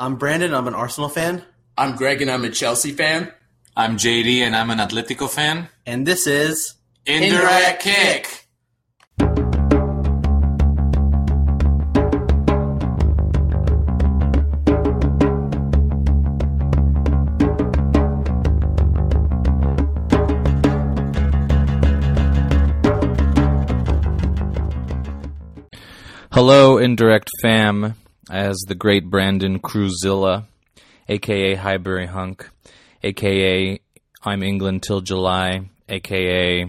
I'm Brandon. I'm an Arsenal fan. I'm Greg and I'm a Chelsea fan. I'm JD and I'm an Atletico fan. And this is Indirect Kick. Hello, Indirect Fam, as the great Brandon Cruzilla, aka Highbury Hunk, aka I'm England till July, aka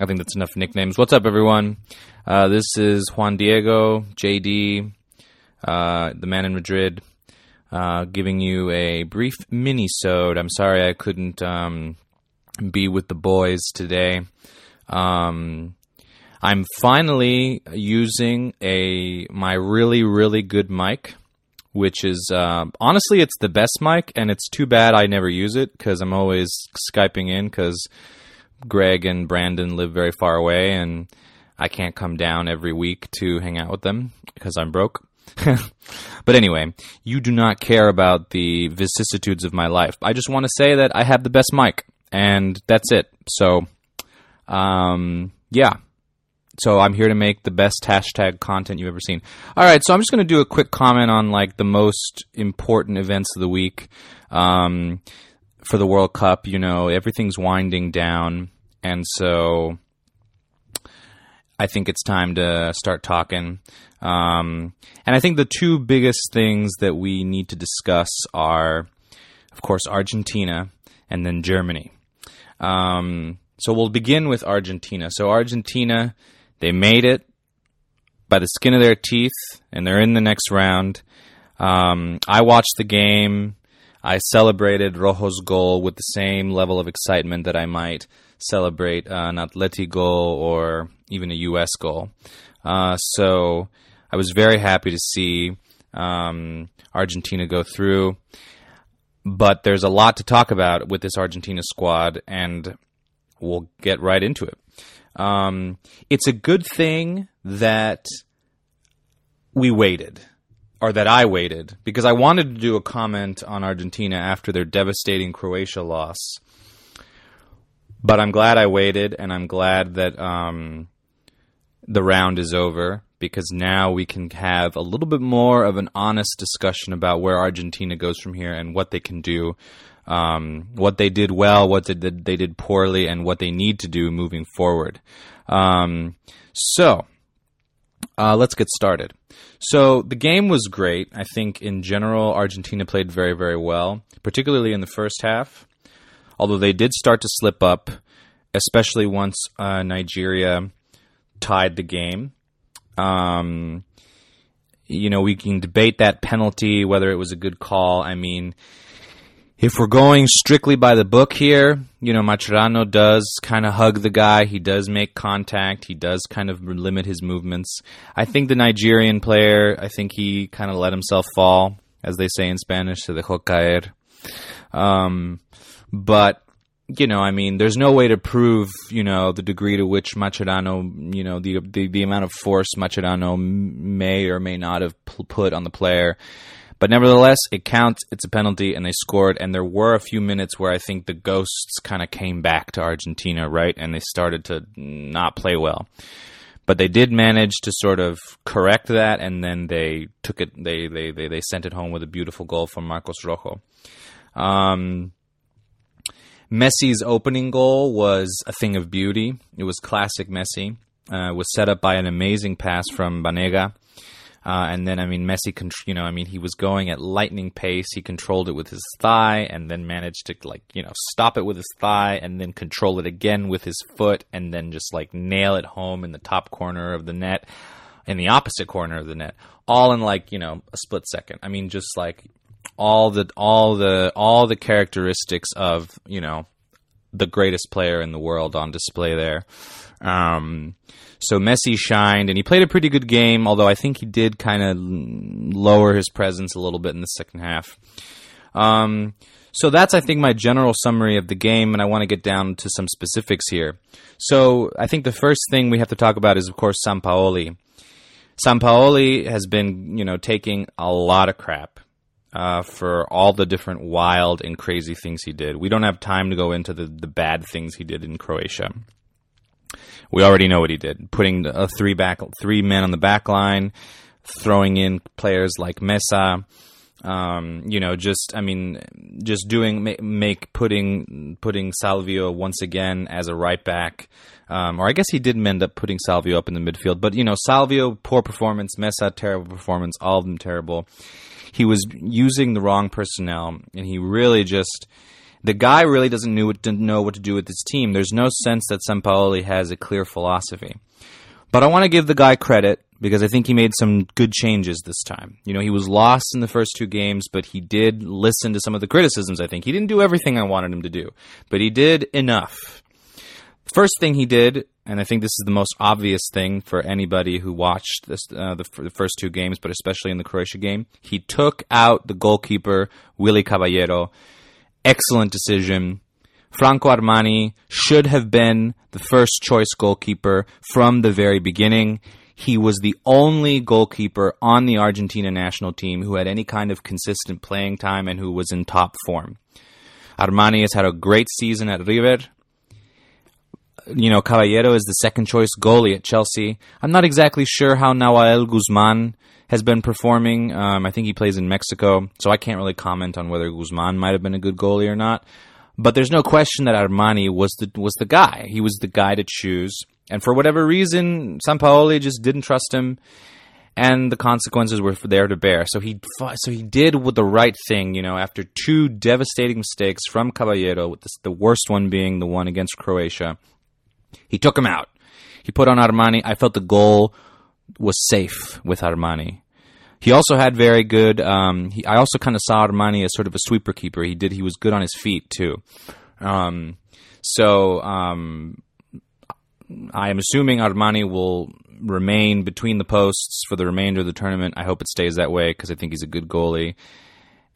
I think that's enough nicknames. What's up, everyone? Uh, this is Juan Diego, JD, uh, the man in Madrid, uh, giving you a brief mini-sode. I'm sorry I couldn't um, be with the boys today. Um, I'm finally using a my really really good mic, which is uh, honestly it's the best mic, and it's too bad I never use it because I'm always skyping in because Greg and Brandon live very far away, and I can't come down every week to hang out with them because I'm broke. but anyway, you do not care about the vicissitudes of my life. I just want to say that I have the best mic, and that's it. So, um, yeah so I'm here to make the best hashtag content you've ever seen. All right, so I'm just going to do a quick comment on like the most important events of the week um, for the World Cup. You know, everything's winding down, and so I think it's time to start talking. Um, and I think the two biggest things that we need to discuss are, of course, Argentina and then Germany. Um, so we'll begin with Argentina. So Argentina they made it by the skin of their teeth, and they're in the next round. Um, I watched the game. I celebrated Rojo's goal with the same level of excitement that I might celebrate an Atleti goal or even a U.S. goal. Uh, so I was very happy to see um, Argentina go through. But there's a lot to talk about with this Argentina squad, and we'll get right into it. Um, it's a good thing that we waited, or that I waited, because I wanted to do a comment on Argentina after their devastating Croatia loss. But I'm glad I waited, and I'm glad that um, the round is over because now we can have a little bit more of an honest discussion about where Argentina goes from here and what they can do um, what they did well, what did, they did poorly, and what they need to do moving forward. Um, so, uh, let's get started. So, the game was great. I think in general, Argentina played very, very well, particularly in the first half. Although they did start to slip up, especially once uh, Nigeria tied the game. Um, you know, we can debate that penalty, whether it was a good call. I mean, if we're going strictly by the book here, you know, Mascherano does kind of hug the guy. He does make contact. He does kind of limit his movements. I think the Nigerian player, I think he kind of let himself fall, as they say in Spanish, se dejó caer. Um, but, you know, I mean, there's no way to prove, you know, the degree to which Mascherano, you know, the, the, the amount of force Mascherano may or may not have put on the player. But nevertheless, it counts. It's a penalty, and they scored. And there were a few minutes where I think the ghosts kind of came back to Argentina, right? And they started to not play well. But they did manage to sort of correct that, and then they took it. They they they, they sent it home with a beautiful goal from Marcos Rojo. Um, Messi's opening goal was a thing of beauty. It was classic Messi. Uh, was set up by an amazing pass from Banega. Uh, and then, I mean, Messi, you know, I mean, he was going at lightning pace. He controlled it with his thigh and then managed to, like, you know, stop it with his thigh and then control it again with his foot and then just, like, nail it home in the top corner of the net, in the opposite corner of the net, all in, like, you know, a split second. I mean, just like all the, all the, all the characteristics of, you know, the greatest player in the world on display there. Um, so Messi shined, and he played a pretty good game. Although I think he did kind of lower his presence a little bit in the second half. Um, so that's, I think, my general summary of the game, and I want to get down to some specifics here. So I think the first thing we have to talk about is, of course, Sampaoli. Sampaoli has been, you know, taking a lot of crap uh, for all the different wild and crazy things he did. We don't have time to go into the, the bad things he did in Croatia. We already know what he did, putting a three back three men on the back line, throwing in players like Meza. Um, you know, just I mean, just doing make, make putting putting Salvio once again as a right back. Um, or I guess he didn't end up putting Salvio up in the midfield. But you know, Salvio poor performance, Meza terrible performance, all of them terrible. He was using the wrong personnel, and he really just the guy really doesn't know what to know what to do with his team. There's no sense that Sampaoli has a clear philosophy. But I want to give the guy credit because I think he made some good changes this time. You know, he was lost in the first two games, but he did listen to some of the criticisms, I think. He didn't do everything I wanted him to do, but he did enough. First thing he did, and I think this is the most obvious thing for anybody who watched this, uh, the, the, first two games, but especially in the Croatia game, he took out the goalkeeper, Willy Caballero. Excellent decision. Franco Armani should have been the first choice goalkeeper from the very beginning. He was the only goalkeeper on the Argentina national team who had any kind of consistent playing time and who was in top form. Armani has had a great season at River. You know, Caballero is the second choice goalie at Chelsea. I'm not exactly sure how Nahuel Guzman has been performing. Um, I think he plays in Mexico, so I can't really comment on whether Guzman might have been a good goalie or not. But there's no question that Armani was the was the guy. He was the guy to choose, and for whatever reason, Sampaoli just didn't trust him, and the consequences were there to bear. So he so he did with the right thing, you know. After two devastating mistakes from Caballero, with the worst one being the one against Croatia, he took him out. He put on Armani. I felt the goal was safe with Armani. He also had very good. Um, he, I also kind of saw Armani as sort of a sweeper keeper. He did. He was good on his feet too. Um, so um, I am assuming Armani will remain between the posts for the remainder of the tournament. I hope it stays that way because I think he's a good goalie,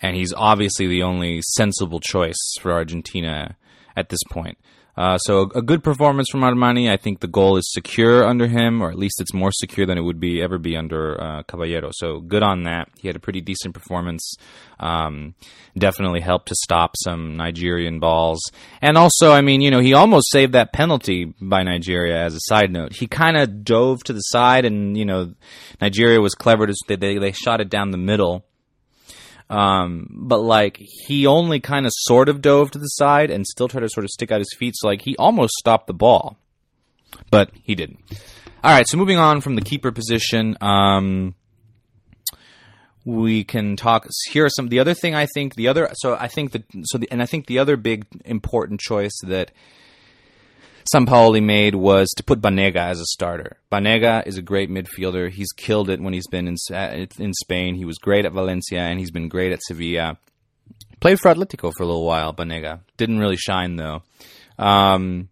and he's obviously the only sensible choice for Argentina at this point. Uh, so a, good performance from Armani. I think the goal is secure under him, or at least it's more secure than it would be ever be under uh, Caballero. So good on that. He had a pretty decent performance. Um, definitely helped to stop some Nigerian balls, and also, I mean, you know, he almost saved that penalty by Nigeria. As a side note, he kind of dove to the side, and you know, Nigeria was clever to they they shot it down the middle um, but like he only kind of sort of dove to the side and still tried to sort of stick out his feet. So like he almost stopped the ball, but he didn't. All right, so moving on from the keeper position, um, we can talk. Here are some. The other thing I think the other. So I think that so the, and I think the other big important choice that Sampaoli made was to put Banega as a starter. Banega is a great midfielder. He's killed it when he's been in in Spain. He was great at Valencia and he's been great at Sevilla. Played for Atletico for a little while. Banega didn't really shine though. Um,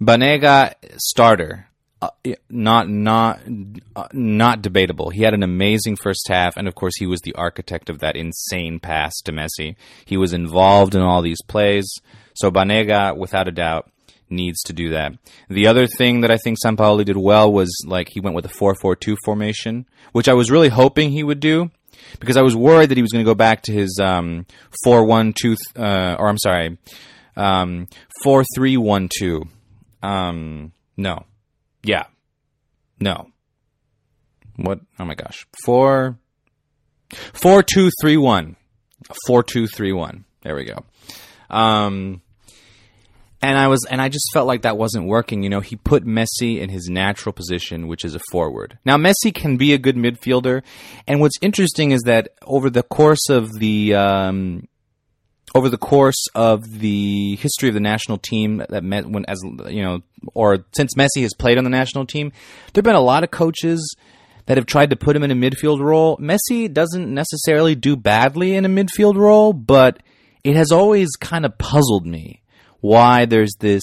Banega starter. Uh, not not uh, not debatable. He had an amazing first half, and of course, he was the architect of that insane pass to Messi. He was involved in all these plays. So Banega, without a doubt, needs to do that. The other thing that I think Sampaoli did well was like he went with a 4-4-2 formation, which I was really hoping he would do because I was worried that he was going to go back to his um, 4-1-2 uh, or I'm sorry, um, 4-3-1-2. Um, no. Yeah. No. What? Oh my gosh. 4 4-2-3-1. 4-2-3-1. There we go. Um, and I was and I just felt like that wasn't working. You know, he put Messi in his natural position, which is a forward. Now Messi can be a good midfielder, and what's interesting is that over the course of the um, over the course of the history of the national team that met when as you know or since Messi has played on the national team, there've been a lot of coaches that have tried to put him in a midfield role. Messi doesn't necessarily do badly in a midfield role, but it has always kind of puzzled me why there's this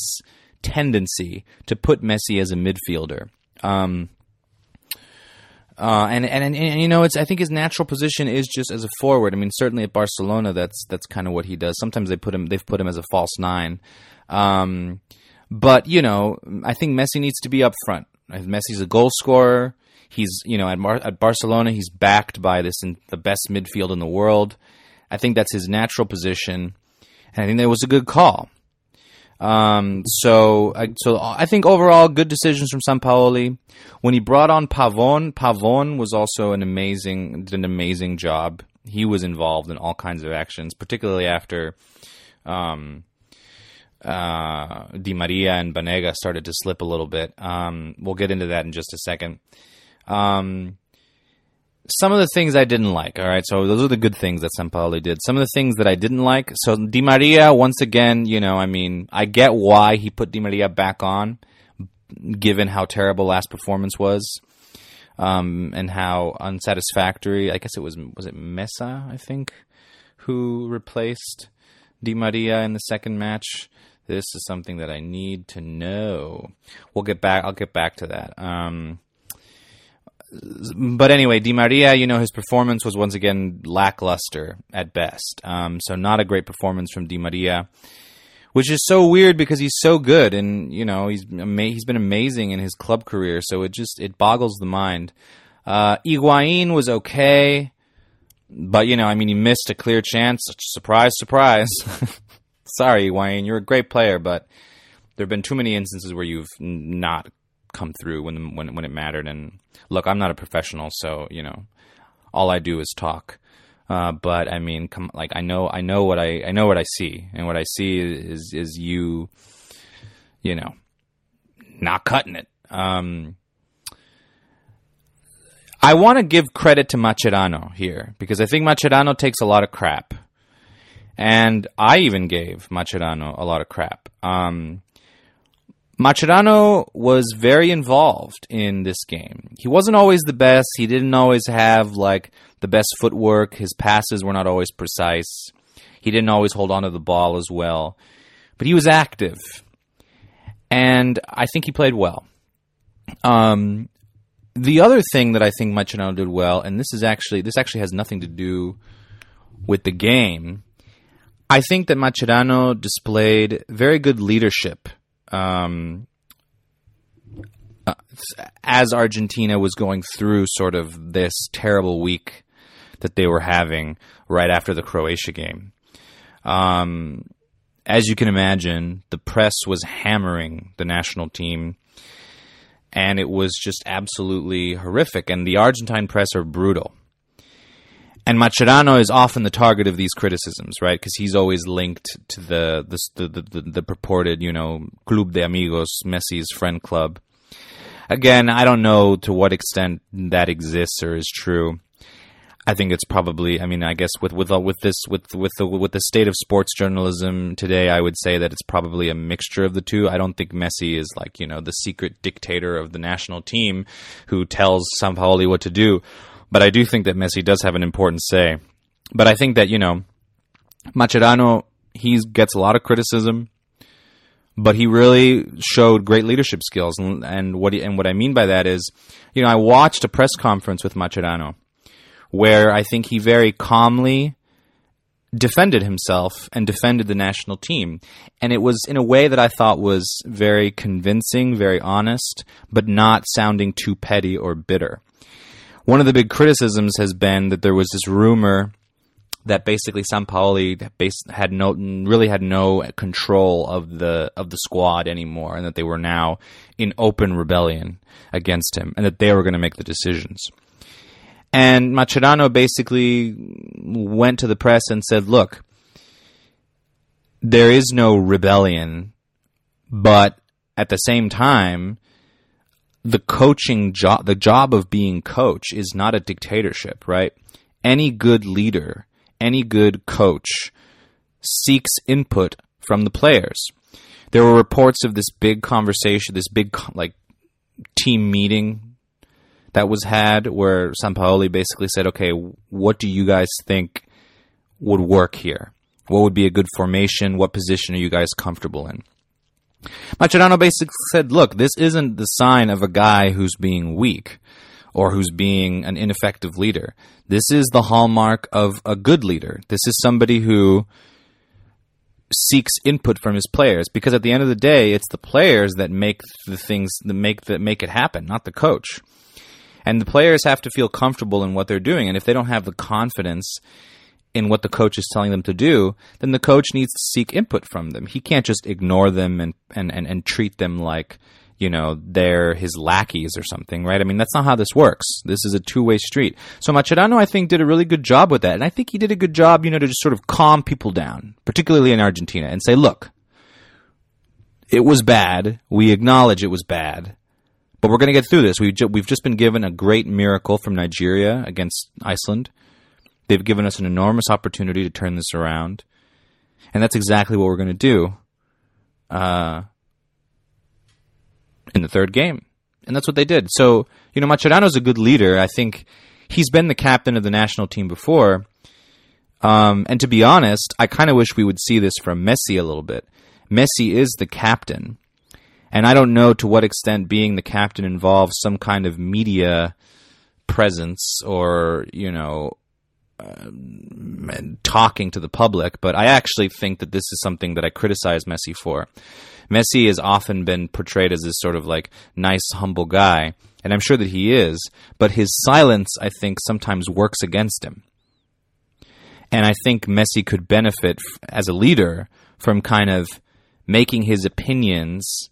tendency to put Messi as a midfielder. Um, uh, and, and, and and you know, it's I think his natural position is just as a forward. I mean, certainly at Barcelona, that's that's kind of what he does. Sometimes they put him they've put him as a false nine, um, but you know, I think Messi needs to be up front. Messi's a goal scorer. He's you know at Mar- at Barcelona he's backed by this in the best midfield in the world. I think that's his natural position, and I think that was a good call. Um, so, I, so I think overall good decisions from Sampaoli. When he brought on Pavon, Pavon was also an amazing, did an amazing job. He was involved in all kinds of actions, particularly after, um, uh, Di Maria and Banega started to slip a little bit. Um, we'll get into that in just a second. Um, some of the things I didn't like. All right, so those are the good things that Sampaoli did. Some of the things that I didn't like. So Di Maria, once again, you know, I mean, I get why he put Di Maria back on, given how terrible last performance was, um, and how unsatisfactory. I guess it was was it Meza, I think, who replaced Di Maria in the second match. This is something that I need to know. We'll get back. I'll get back to that. Um, but anyway, Di Maria, you know, his performance was once again lackluster at best. Um, so not a great performance from Di Maria, which is so weird because he's so good and you know he's ama- he's been amazing in his club career. So it just it boggles the mind. Uh, Higuain was okay, but you know, I mean, he missed a clear chance. Surprise, surprise. Sorry, Higuain, you're a great player, but there have been too many instances where you've not come through when when when it mattered. And look, I'm not a professional, so you know, all I do is talk. Uh, but I mean, come like I know I know what I I know what I see, and what I see is is you, you know, not cutting it. Um, I want to give credit to Mascherano here because I think Mascherano takes a lot of crap, and I even gave Mascherano a lot of crap. Um, Mascherano was very involved in this game. He wasn't always the best. He didn't always have like the best footwork. His passes were not always precise. He didn't always hold on to the ball as well. But he was active. And I think he played well. Um, the other thing that I think Mascherano did well, and this is actually this actually has nothing to do with the game. I think that Mascherano displayed very good leadership um, uh, as Argentina was going through sort of this terrible week that they were having right after the Croatia game. Um, as you can imagine, the press was hammering the national team, and it was just absolutely horrific. And the Argentine press are brutal. And Mascherano is often the target of these criticisms, right? Because he's always linked to the the, the the, the purported, you know, Club de Amigos, Messi's friend club. Again, I don't know to what extent that exists or is true. I think it's probably. I mean, I guess with with with this with with the with the state of sports journalism today, I would say that it's probably a mixture of the two. I don't think Messi is like you know the secret dictator of the national team who tells Sampaoli what to do. But I do think that Messi does have an important say. But I think that, you know, Mascherano, he gets a lot of criticism, but he really showed great leadership skills. And, and what and what I mean by that is, you know, I watched a press conference with Mascherano where I think he very calmly defended himself and defended the national team. And it was in a way that I thought was very convincing, very honest, but not sounding too petty or bitter one of the big criticisms has been that there was this rumor that basically Sampaoli had no really had no control of the of the squad anymore, and that they were now in open rebellion against him, and that they were going to make the decisions. And Mascherano basically went to the press and said, "Look, there is no rebellion, but at the same time." The coaching job, the job of being coach is not a dictatorship, right? Any good leader, any good coach seeks input from the players. There were reports of this big conversation, this big like team meeting that was had where Sampaoli basically said, "Okay, what do you guys think would work here? What would be a good formation? What position are you guys comfortable in?" Mascherano basically said, look, this isn't the sign of a guy who's being weak or who's being an ineffective leader. This is the hallmark of a good leader. This is somebody who seeks input from his players because at the end of the day it's the players that make the things that make that make it happen not the coach And the players have to feel comfortable in what they're doing. And if they don't have the confidence in what the coach is telling them to do, then the coach needs to seek input from them. He can't just ignore them and, and, and, and treat them like, you know, they're his lackeys or something, right? I mean, that's not how this works. This is a two way street. So Mascherano, I think, did a really good job with that. And I think he did a good job, you know, to just sort of calm people down, particularly in Argentina, and say, look, it was bad. We acknowledge it was bad. But we're going to get through this. We've, ju- we've just been given a great miracle from Nigeria against Iceland. They've given us an enormous opportunity to turn this around. And that's exactly what we're going to do uh, in the third game. And that's what they did. So, you know, Mascherano's a good leader. I think he's been the captain of the national team before. Um, and to be honest, I kind of wish we would see this from Messi a little bit. Messi is the captain. And I don't know to what extent being the captain involves some kind of media presence or, you know, Um, talking to the public, but I actually think that this is something that I criticize Messi for. Messi has often been portrayed as this sort of like nice, humble guy, and I'm sure that he is, but his silence, I think, sometimes works against him. And I think Messi could benefit as a leader from kind of making his opinions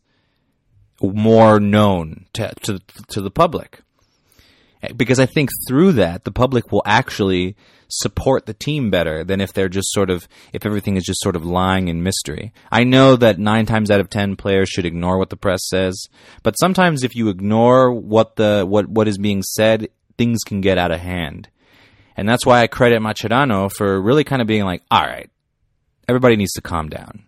more known to, to, to the public. Because I think through that, the public will actually support the team better than if they're just sort of if everything is just sort of lying in mystery. I know that 9 times out of 10 players should ignore what the press says, but sometimes if you ignore what the what what is being said, things can get out of hand. And that's why I credit Mascherano for really kind of being like, "All right, everybody needs to calm down."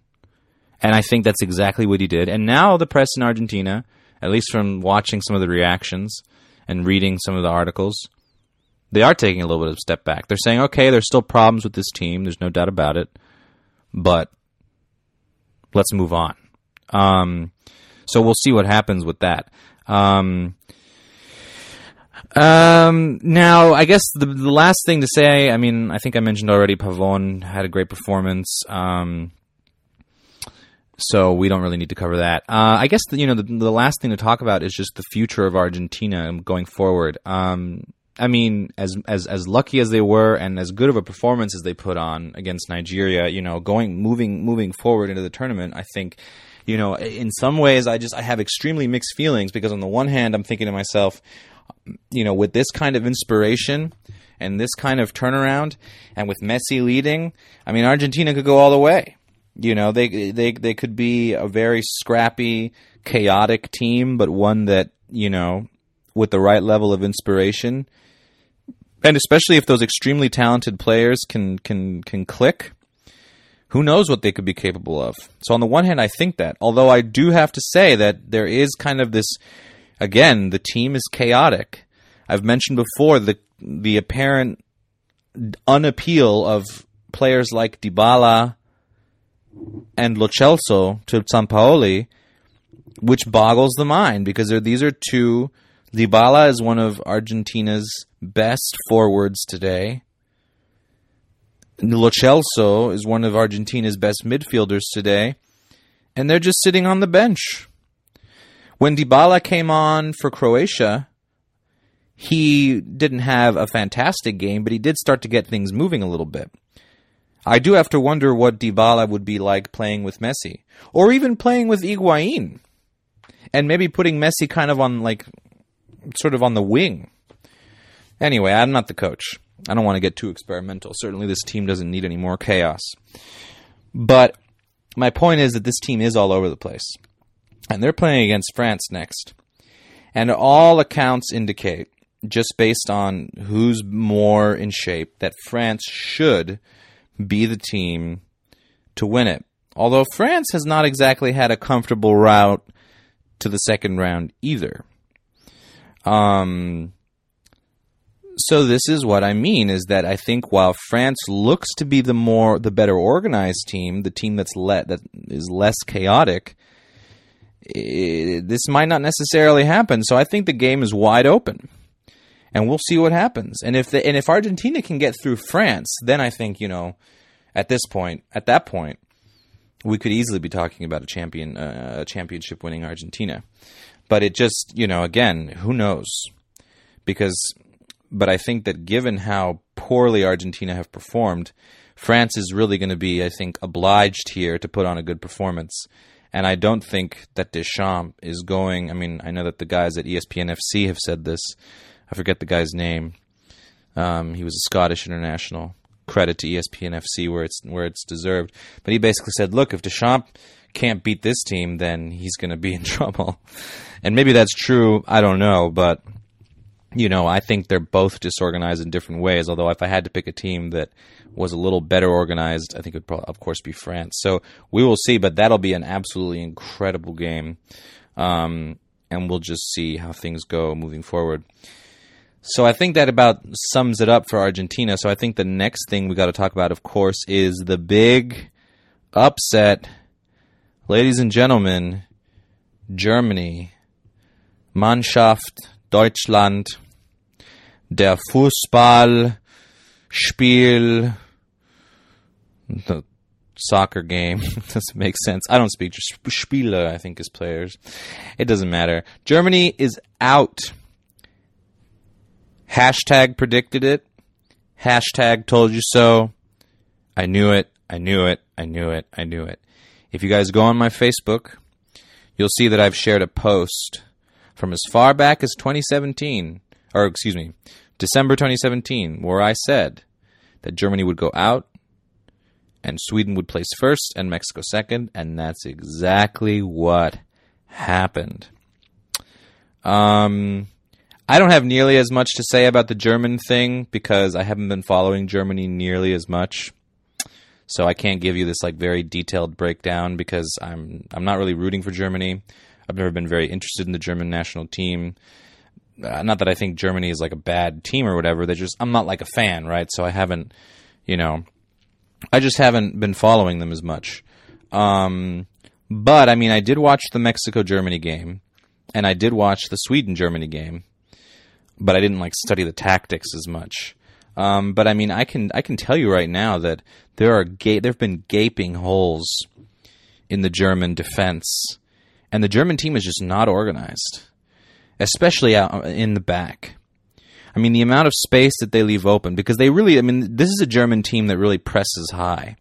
And I think that's exactly what he did. And now the press in Argentina, at least from watching some of the reactions and reading some of the articles, they are taking a little bit of a step back. They're saying, okay, there's still problems with this team. There's no doubt about it. But let's move on. Um, so we'll see what happens with that. Um, um, now, I guess the, the last thing to say, I mean, I think I mentioned already, Pavon had a great performance. Um, so we don't really need to cover that. Uh, I guess the, you know the, the last thing to talk about is just the future of Argentina going forward. Um, I mean, as as as lucky as they were, and as good of a performance as they put on against Nigeria, you know, going moving moving forward into the tournament, I think, you know, in some ways, I just I have extremely mixed feelings because on the one hand, I'm thinking to myself, you know, with this kind of inspiration and this kind of turnaround, and with Messi leading, I mean, Argentina could go all the way. You know, they they they could be a very scrappy, chaotic team, but one that you know, with the right level of inspiration, and especially if those extremely talented players can can can click, who knows what they could be capable of. So on the one hand, I think that, although I do have to say that there is kind of this, again, the team is chaotic. I've mentioned before the the apparent unappeal of players like Dybala and Lo Celso to Sampaoli, which boggles the mind because these are two. Dybala is one of Argentina's best forwards today. Lo Celso is one of Argentina's best midfielders today, and they're just sitting on the bench. When Dybala came on for Croatia, he didn't have a fantastic game, but he did start to get things moving a little bit. I do have to wonder what Dybala would be like playing with Messi, or even playing with Higuain, and maybe putting Messi kind of on like, sort of on the wing. Anyway, I'm not the coach. I don't want to get too experimental. Certainly, this team doesn't need any more chaos. But my point is that this team is all over the place, and they're playing against France next, and all accounts indicate, just based on who's more in shape, that France should be the team to win it. Although France has not exactly had a comfortable route to the second round either. Um, so this is what I mean is that I think while France looks to be the more the better organized team, the team that's let that is less chaotic, it, this might not necessarily happen. So I think the game is wide open and we'll see what happens. And if and if Argentina can get through France, then I think you know, at this point, at that point, we could easily be talking about a champion, uh, a championship winning Argentina. But it just you know, again, who knows? because, but I think that given how poorly Argentina have performed, France is really going to be, I think, obliged here to put on a good performance. And I don't think that Deschamps is going. I mean, I know that the guys at ESPN FC have said this. I forget the guy's name. Um, he was a Scottish international. Credit to ESPN FC where it's where it's deserved. But he basically said, "Look, if Deschamps can't beat this team, then he's going to be in trouble." And maybe that's true. I don't know, but you know, I think they're both disorganized in different ways. Although, if I had to pick a team that was a little better organized, I think it would, probably, of course, be France. So we will see, but that'll be an absolutely incredible game, um, and we'll just see how things go moving forward. So I think that about sums it up for Argentina. So I think the next thing we got to talk about, of course, is the big upset, ladies and gentlemen, Germany, Mannschaft Deutschland, der Fußball Spiel, the soccer game doesn't make sense. I don't speak just Spiele, I think is players. It doesn't matter. Germany is out. Hashtag predicted it. Hashtag told you so. I knew it. I knew it. I knew it. I knew it. If you guys go on my Facebook, you'll see that I've shared a post from as far back as 2017, or excuse me, December 2017, where I said that Germany would go out and Sweden would place first and Mexico second, and that's exactly what happened. Um, I don't have nearly as much to say about the German thing because I haven't been following Germany nearly as much. So I can't give you this like very detailed breakdown because I'm I'm not really rooting for Germany. I've never been very interested in the German national team. Uh, not that I think Germany is like a bad team or whatever. They just I'm not like a fan, right? So I haven't, you know, I just haven't been following them as much. Um, but I mean, I did watch the Mexico Germany game, and I did watch the Sweden Germany game, but I didn't like study the tactics as much. Um, but I mean, I can I can tell you right now that there are ga- there have been gaping holes in the German defense, and the German team is just not organized, especially out in the back. I mean, the amount of space that they leave open because they really. I mean, this is a German team that really presses high,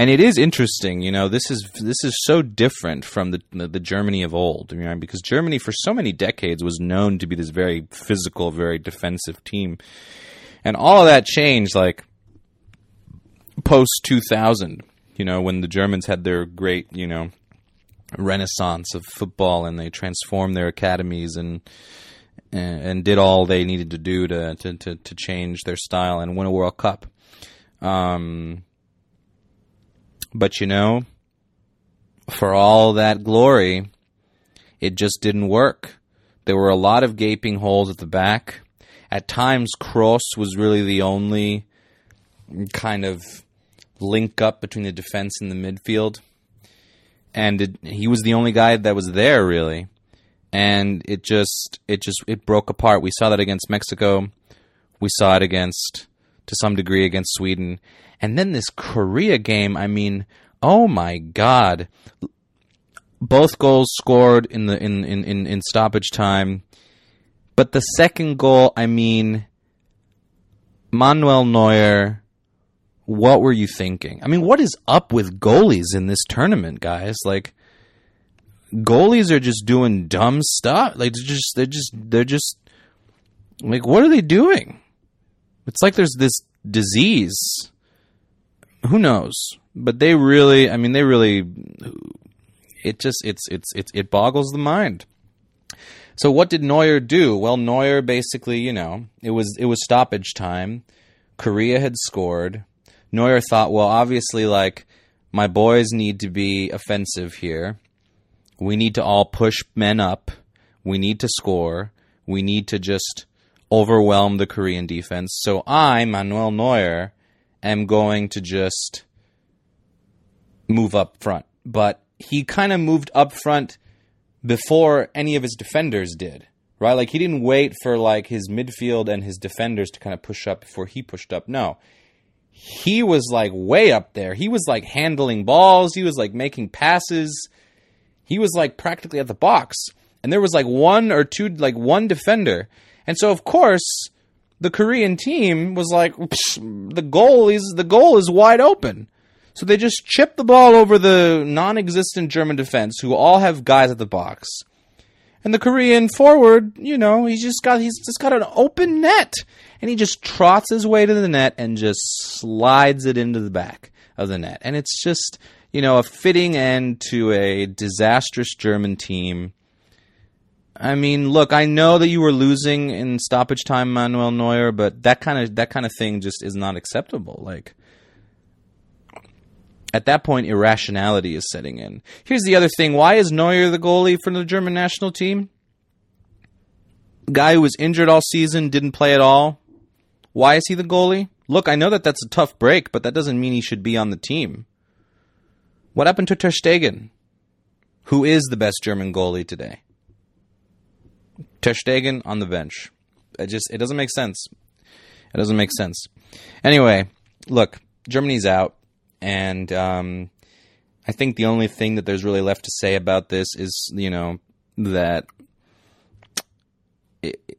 and it is interesting. You know, this is this is so different from the the, the Germany of old. You know, because Germany for so many decades was known to be this very physical, very defensive team, and all of that changed like post two thousand. You know, when the Germans had their great, you know, renaissance of football and they transformed their academies and and, did all they needed to do to, to, to, to change their style and win a World Cup. Um, but you know, for all that glory, it just didn't work. There were a lot of gaping holes at the back. At times, Kroos was really the only kind of link up between the defense and the midfield. And it, he was the only guy that was there, really and it just it just it broke apart. We saw that against Mexico. We saw it against to some degree against Sweden. And then this Korea game, I mean, oh my god. Both goals scored in the in, in, in, in stoppage time. But the second goal, I mean Manuel Neuer what were you thinking? I mean, what is up with goalies in this tournament, guys? Like goalies are just doing dumb stuff. Like they're just they're just they're just like what are they doing? It's like there's this disease. Who knows? But they really, I mean, they really. It just it's it's it's it boggles the mind. So what did Neuer do? Well, Neuer basically, you know, it was it was stoppage time. Korea had scored. Neuer thought, well, obviously, like my boys need to be offensive here we need to all push men up. We need to score. We need to just overwhelm the Korean defense. So I, Manuel Neuer, am going to just move up front. But he kind of moved up front before any of his defenders did. Right? Like he didn't wait for like his midfield and his defenders to kind of push up before he pushed up. No. He was like way up there. He was like handling balls, he was like making passes he was like practically at the box and there was like one or two like one defender And so, of course, the Korean team was like, "Psh, the goal is the goal is wide open. So they just chip the ball over the non-existent German defense, who all have guys at the box. And the Korean forward, you know, he's just got he's just got an open net, and he just trots his way to the net and just slides it into the back of the net. And it's just, you know, a fitting end to a disastrous German team. I mean, look, I know that you were losing in stoppage time, Manuel Neuer, but that kind of that kind of thing just is not acceptable. Like at that point, irrationality is setting in. Here's the other thing: Why is Neuer the goalie for the German national team? Guy who was injured all season, didn't play at all. Why is he the goalie? Look, I know that that's a tough break, but that doesn't mean he should be on the team. What happened to Ter Stegen, who is the best German goalie today? Ter on the bench. It just it doesn't make sense. It doesn't make sense. Anyway, look, Germany's out, and um, I think the only thing that there's really left to say about this is you know that it,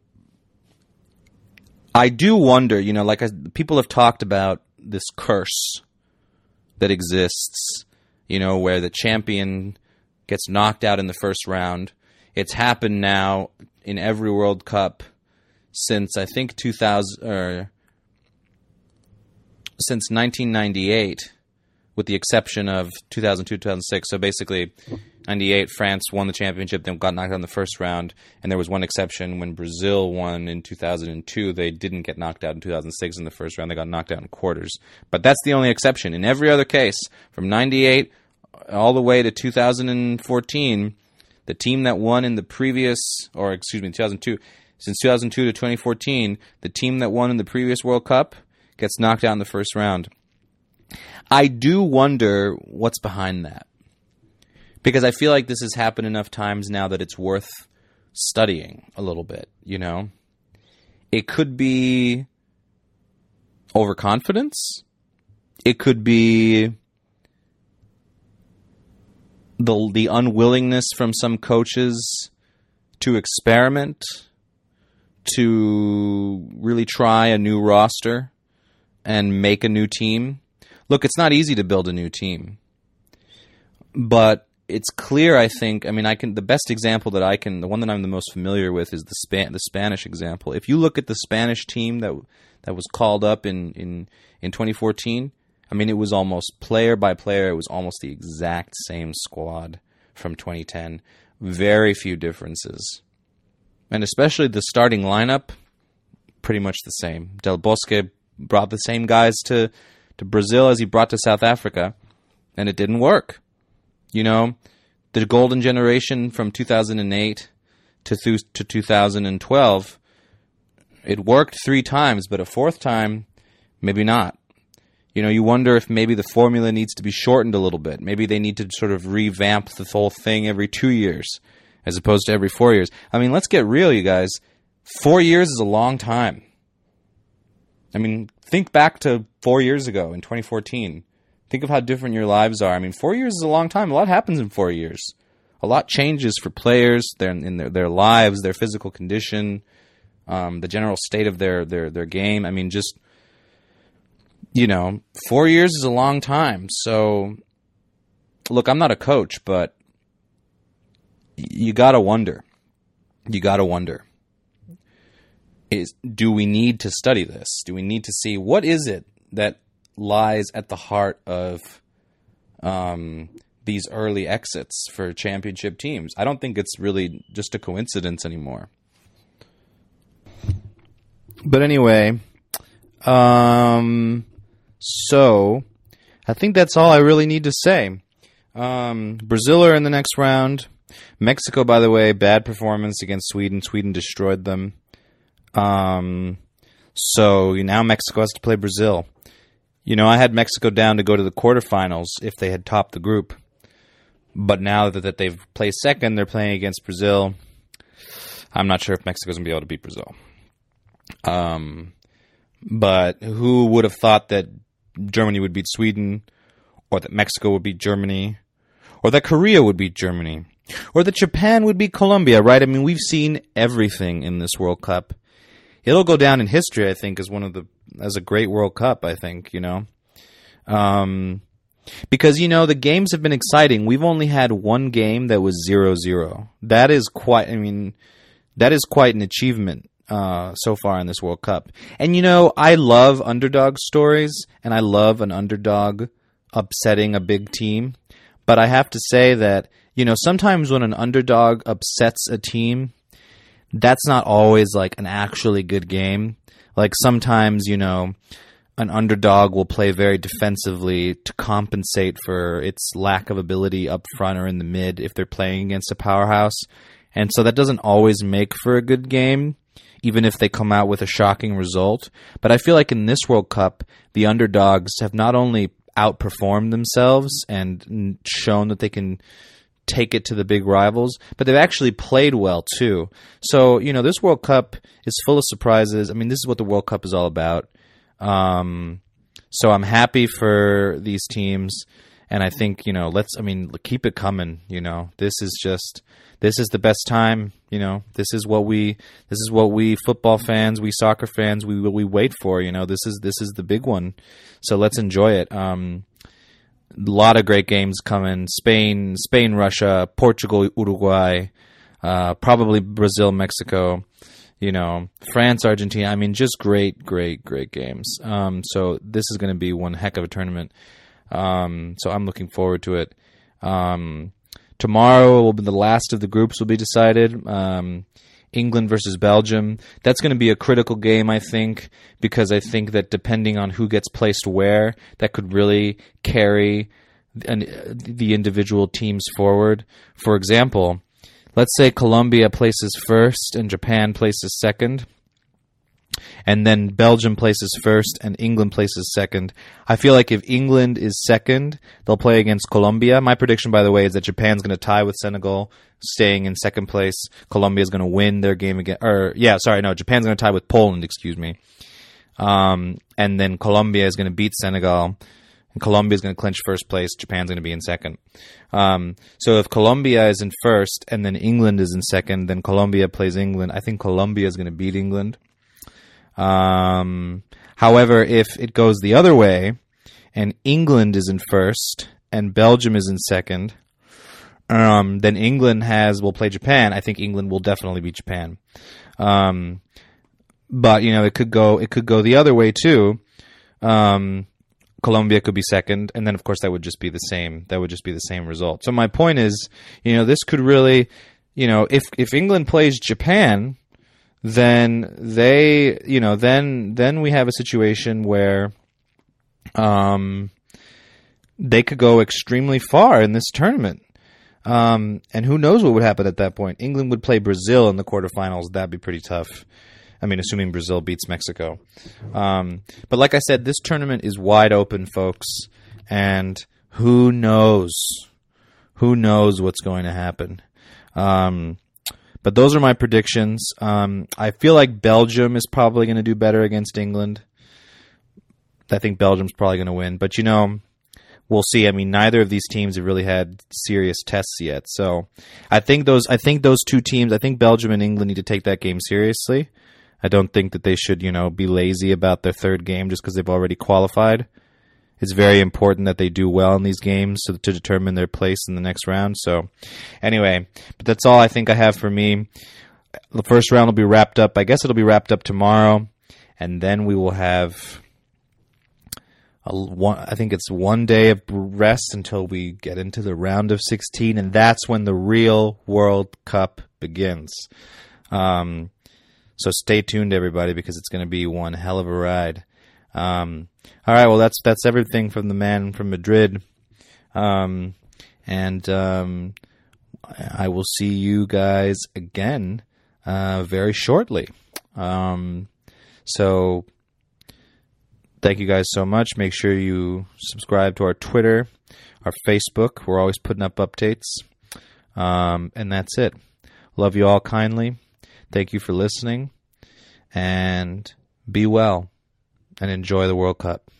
I do wonder, you know, like I, people have talked about this curse that exists, you know, where the champion gets knocked out in the first round. It's happened now in every World Cup since I think 2000 or since 1998 with the exception of 2002 2006 so basically 98 France won the championship then got knocked out in the first round. And there was one exception when Brazil won in 2002 they didn't get knocked out in 2006 in the first round. They got knocked out in quarters. But that's the only exception. In every other case from 98 all the way to 2014 the team that won in the previous, or excuse me, 2002, since 2002 to 2014, the team that won in the previous World Cup gets knocked out in the first round. I do wonder what's behind that. Because I feel like this has happened enough times now that it's worth studying a little bit, you know? It could be overconfidence. It could be the the unwillingness from some coaches to experiment, to really try a new roster and make a new team. Look, it's not easy to build a new team, but it's clear. I think. I mean, I can. The best example that I can, the one that I'm the most familiar with, is the Span, the Spanish example. If you look at the Spanish team that that was called up in in in 2014 I mean, it was almost player by player, it was almost the exact same squad from 2010. Very few differences. And especially the starting lineup, pretty much the same. Del Bosque brought the same guys to, to Brazil as he brought to South Africa, and it didn't work. You know, the golden generation from 2008 to, th- to 2012, it worked three times, but a fourth time, maybe not. You know, you wonder if maybe the formula needs to be shortened a little bit. Maybe they need to sort of revamp the whole thing every two years as opposed to every four years. I mean, let's get real, you guys. Four years is a long time. I mean, think back to four years ago in 2014. Think of how different your lives are. I mean, four years is a long time. A lot happens in four years. A lot changes for players, their in their, their lives, their physical condition, um, the general state of their, their their game. I mean, just you know, four years is a long time. So, look, I'm not a coach, but you got to wonder. You got to wonder. Is do we need to study this? Do we need to see what is it that lies at the heart of um, these early exits for championship teams? I don't think it's really just a coincidence anymore. But anyway, um, so, I think that's all I really need to say. Um, Brazil are in the next round. Mexico, by the way, bad performance against Sweden. Sweden destroyed them. Um, so now Mexico has to play Brazil. You know, I had Mexico down to go to the quarterfinals if they had topped the group. But now that, they've placed second, they're playing against Brazil. I'm not sure if Mexico's going to be able to beat Brazil. Um, but who would have thought that Germany would beat Sweden, or that Mexico would beat Germany, or that Korea would beat Germany, or that Japan would beat Colombia, right? I mean, we've seen everything in this World Cup. it'll go down in history. I think as one of the as a great World Cup. I think you know, um, because you know the games have been exciting. We've only had one game that was zero zero. That is quite. I mean, that is quite an achievement. Uh, so far in this World Cup, and you know I love underdog stories, and I love an underdog upsetting a big team. But I have to say that you know sometimes when an underdog upsets a team, that's not always like an actually good game. Like sometimes, you know, an underdog will play very defensively to compensate for its lack of ability up front or in the mid if they're playing against a powerhouse. And so that doesn't always make for a good game, even if they come out with a shocking result. But I feel like in this World Cup, the underdogs have not only outperformed themselves and shown that they can take it to the big rivals, but they've actually played well too. So, you know, this World Cup is full of surprises. I mean, this is what the World Cup is all about. Um, so I'm happy for these teams. And I think, you know, let's, I mean, keep it coming. You know, this is just, this is the best time. You know, this is what we, this is what we football fans, we soccer fans, we, we wait for. You know, this is, this is the big one. So let's enjoy it. Um, a lot of great games coming. Spain, Spain, Russia, Portugal, Uruguay, uh, probably Brazil, Mexico. You know, France, Argentina. I mean, just great, great, great games. Um, so this is going to be one heck of a tournament. Um, so I'm looking forward to it. Um, tomorrow will be the last of the groups will be decided. Um, England versus Belgium. That's going to be a critical game, I think, because I think that depending on who gets placed where, that could really carry an, the individual teams forward. For example, let's say Colombia places first and Japan places second and then Belgium places first and England places second. I feel like if England is second, they'll play against Colombia. My prediction, by the way, is that Japan's going to tie with Senegal, staying in second place. Colombia is going to win their game again. Or yeah, sorry, no, Japan's going to tie with Poland. Excuse me. Um, and then Colombia is going to beat Senegal. And Colombia is going to clinch first place. Japan's going to be in second. Um, so if Colombia is in first and then England is in second, then Colombia plays England. I think Colombia is going to beat England. Um, however, if it goes the other way and England is in first and Belgium is in second, um, then England has will play Japan. I think England will definitely beat Japan. Um, but you know, it could go it could go the other way too. Um, Colombia could be second, and then of course that would just be the same. That would just be the same result. So my point is, you know, this could really, you know, if if England plays Japan, then they, you know, then then we have a situation where, um, they could go extremely far in this tournament. Um, and who knows what would happen at that point? England would play Brazil in the quarterfinals. That'd be pretty tough. I mean, assuming Brazil beats Mexico. Um, but like I said, this tournament is wide open, folks. And who knows? Who knows what's going to happen? Um, but those are my predictions. Um, I feel like Belgium is probably going to do better against England. I think Belgium's probably going to win. But, you know, we'll see. I mean, neither of these teams have really had serious tests yet. So I think those I think those two teams, I think Belgium and England need to take that game seriously. I don't think that they should, you know, be lazy about their third game just because they've already qualified. It's very important that they do well in these games to, to determine their place in the next round. So, anyway, but that's all I think I have for me. The first round will be wrapped up. I guess it'll be wrapped up tomorrow, and then we will have. A, one, I think it's one day of rest until we get into the round of 16, and that's when the real World Cup begins. Um, so stay tuned, everybody, because it's going to be one hell of a ride. Um, all right, well that's that's everything from the man from Madrid, um, and um, I will see you guys again uh, very shortly. Um, so thank you guys so much. Make sure you subscribe to our Twitter, our Facebook. We're always putting up updates, um, and that's it. Love you all kindly. Thank you for listening, and be well and enjoy the World Cup.